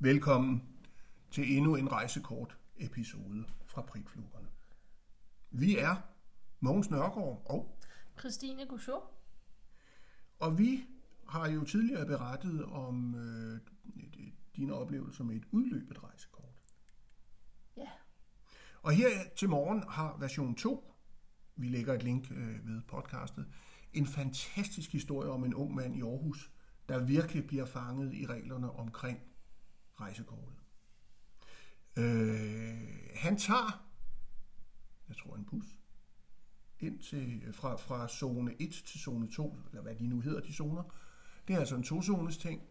Velkommen til endnu en rejsekort episode fra Prikflugerne. Vi er Mogens Nørgaard og, Christine Gouchot. og vi har jo tidligere berettet om øh, dine oplevelser med et udløbet rejsekort. Ja, Og her til morgen har version 2, vi lægger et link øh, ved podcastet, en fantastisk historie om en ung mand i Aarhus, der virkelig bliver fanget i reglerne omkring rejsekortet. Øh, han tager, jeg tror en bus, ind til, fra, fra zone 1 til zone 2, eller hvad de nu hedder, de zoner. Det er altså en to-zones ting,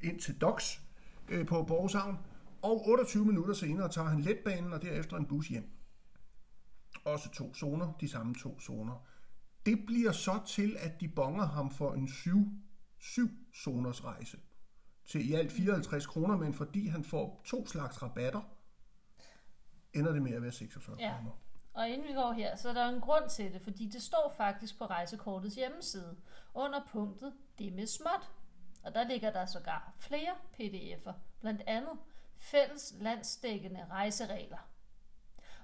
ind til Docs øh, på Borgshavn, og 28 minutter senere tager han letbanen og derefter en bus hjem. Også to zoner, de samme to zoner. Det bliver så til, at de bonger ham for en syv, syv zoners rejse til i alt 54 kroner, men fordi han får to slags rabatter, ender det med at være 46 Ja. kroner. og inden vi går her, så er der en grund til det, fordi det står faktisk på rejsekortets hjemmeside, under punktet det med småt. Og der ligger der sågar flere pdf'er, blandt andet fælles landsdækkende rejseregler.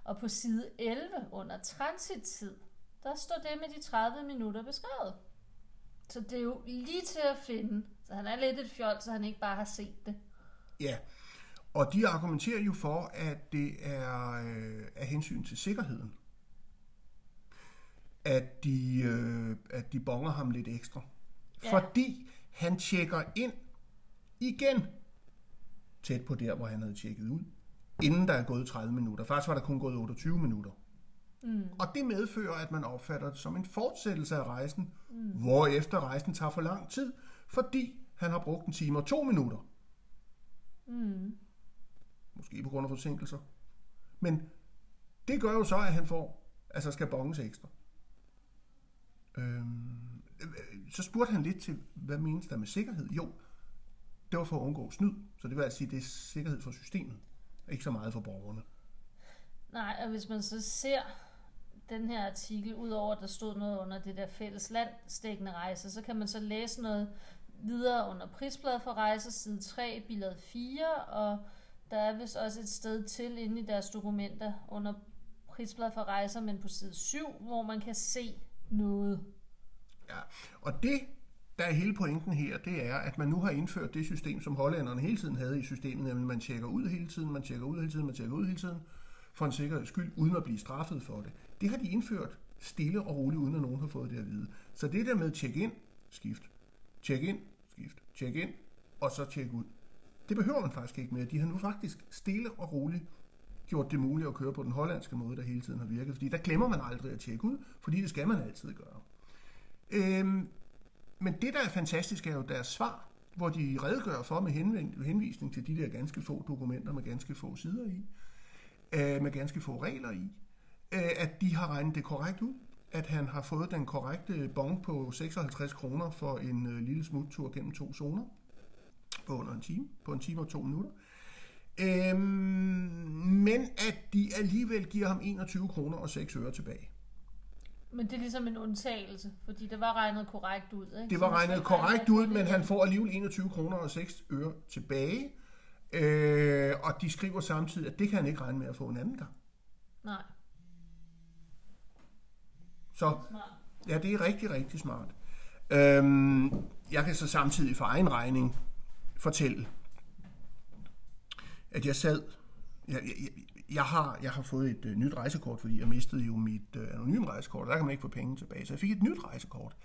Og på side 11 under transittid, der står det med de 30 minutter beskrevet. Så det er jo lige til at finde. Så han er lidt et fjol, så han ikke bare har set det. Ja, og de argumenterer jo for, at det er øh, af hensyn til sikkerheden. At de, øh, at de bonger ham lidt ekstra. Ja. Fordi han tjekker ind igen tæt på der, hvor han havde tjekket ud. Inden der er gået 30 minutter. Faktisk var der kun gået 28 minutter. Mm. Og det medfører, at man opfatter det som en fortsættelse af rejsen, mm. hvor efter rejsen tager for lang tid, fordi han har brugt en time og to minutter. Måske på grund af forsinkelser. Men det gør jo så, at han får, altså skal bonges ekstra. Øhm, øh, så spurgte han lidt til, hvad menes der med sikkerhed? Jo, det var for at undgå snyd. Så det vil altså sige, det er sikkerhed for systemet. Ikke så meget for borgerne. Nej, og hvis man så ser den her artikel, udover at der stod noget under det der fælles landstækkende rejse, så kan man så læse noget videre under prisbladet for rejser, side 3, billede 4, og der er vist også et sted til inde i deres dokumenter under prisbladet for rejser, men på side 7, hvor man kan se noget. Ja. Og det, der er hele pointen her, det er, at man nu har indført det system, som hollænderne hele tiden havde i systemet, nemlig man tjekker ud hele tiden, man tjekker ud hele tiden, man tjekker ud hele tiden, for en sikkerheds skyld, uden at blive straffet for det. Det har de indført stille og roligt, uden at nogen har fået det at vide. Så det der med check ind, skift, check ind, skift, check ind, og så tjek ud. Det behøver man faktisk ikke mere. De har nu faktisk stille og roligt gjort det muligt at køre på den hollandske måde, der hele tiden har virket. Fordi der glemmer man aldrig at tjekke ud, fordi det skal man altid gøre. Øhm, men det, der er fantastisk, er jo deres svar, hvor de redegør for med henvisning til de der ganske få dokumenter med ganske få sider i, øh, med ganske få regler i, at de har regnet det korrekt ud, at han har fået den korrekte bon på 56 kroner for en øh, lille smuttur gennem to zoner på under en time, på en time og to minutter. Øhm, men at de alligevel giver ham 21 kroner og 6 øre tilbage. Men det er ligesom en undtagelse, fordi det var regnet korrekt ud. Ikke? Det var regnet korrekt ud, men han får alligevel 21 kroner og 6 øre tilbage. Øh, og de skriver samtidig, at det kan han ikke regne med at få en anden gang. Nej, så ja, det er rigtig, rigtig smart. Øhm, jeg kan så samtidig for egen regning fortælle, at jeg sad... Jeg, jeg, jeg, har, jeg har fået et øh, nyt rejsekort, fordi jeg mistede jo mit øh, anonyme rejsekort, og der kan man ikke få penge tilbage. Så jeg fik et nyt rejsekort.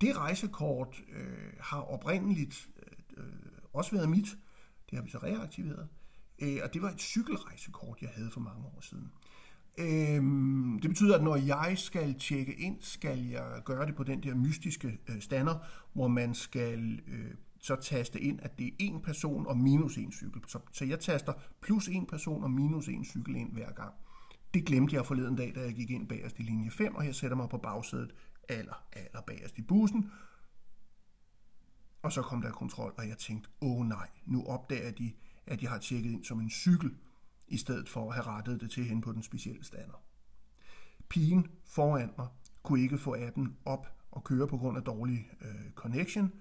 Det rejsekort øh, har oprindeligt øh, også været mit. Det har vi så reaktiveret. Øh, og det var et cykelrejsekort, jeg havde for mange år siden. Øhm, det betyder, at når jeg skal tjekke ind, skal jeg gøre det på den der mystiske øh, stander, hvor man skal øh, så taste ind, at det er en person og minus en cykel. Så, så jeg taster plus en person og minus en cykel ind hver gang. Det glemte jeg forleden dag, da jeg gik ind bagerst i linje 5, og jeg sætter mig på bagsædet aller, aller bagerst i bussen. Og så kom der kontrol, og jeg tænkte, åh oh, nej, nu opdager de, at jeg har tjekket ind som en cykel, i stedet for at have rettet det til hen på den specielle stander. Pigen foran mig kunne ikke få appen op og køre på grund af dårlig øh, connection,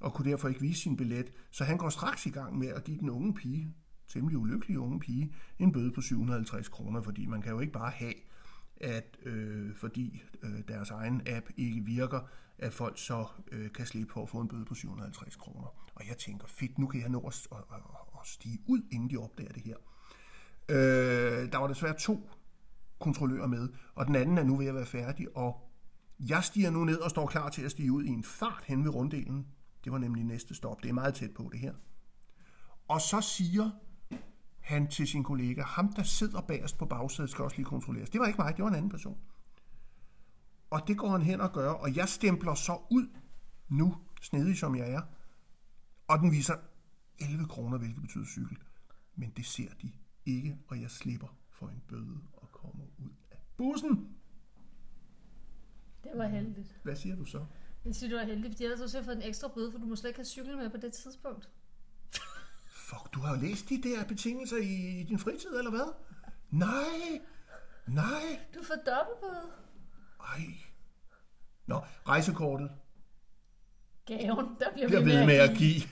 og kunne derfor ikke vise sin billet, så han går straks i gang med at give den unge pige, temmelig ulykkelige unge pige, en bøde på 750 kroner, fordi man kan jo ikke bare have, at øh, fordi øh, deres egen app ikke virker, at folk så øh, kan slippe på at få en bøde på 750 kroner. Og jeg tænker, fedt, nu kan jeg nå at, at, at, at stige ud, inden de opdager det her. Øh, der var desværre to kontrollører med, og den anden er nu ved at være færdig, og jeg stiger nu ned og står klar til at stige ud i en fart hen ved runddelen. Det var nemlig næste stop. Det er meget tæt på det her. Og så siger han til sin kollega, ham der sidder bagerst på bagsædet skal også lige kontrolleres. Det var ikke mig, det var en anden person. Og det går han hen og gør, og jeg stempler så ud nu, snedig som jeg er, og den viser 11 kroner, hvilket betyder cykel. Men det ser de ikke, og jeg slipper for en bøde og kommer ud af bussen. Det var heldigt. Hvad siger du så? Jeg siger, du var heldig, fordi ellers havde du fået en ekstra bøde, for du må slet ikke have cykel med på det tidspunkt. Fuck, du har jo læst de der betingelser i, i din fritid, eller hvad? Nej, nej, Du får dobbeltbøde. ej. Nå, rejsekortet Gaven, der bliver, bliver ved med at give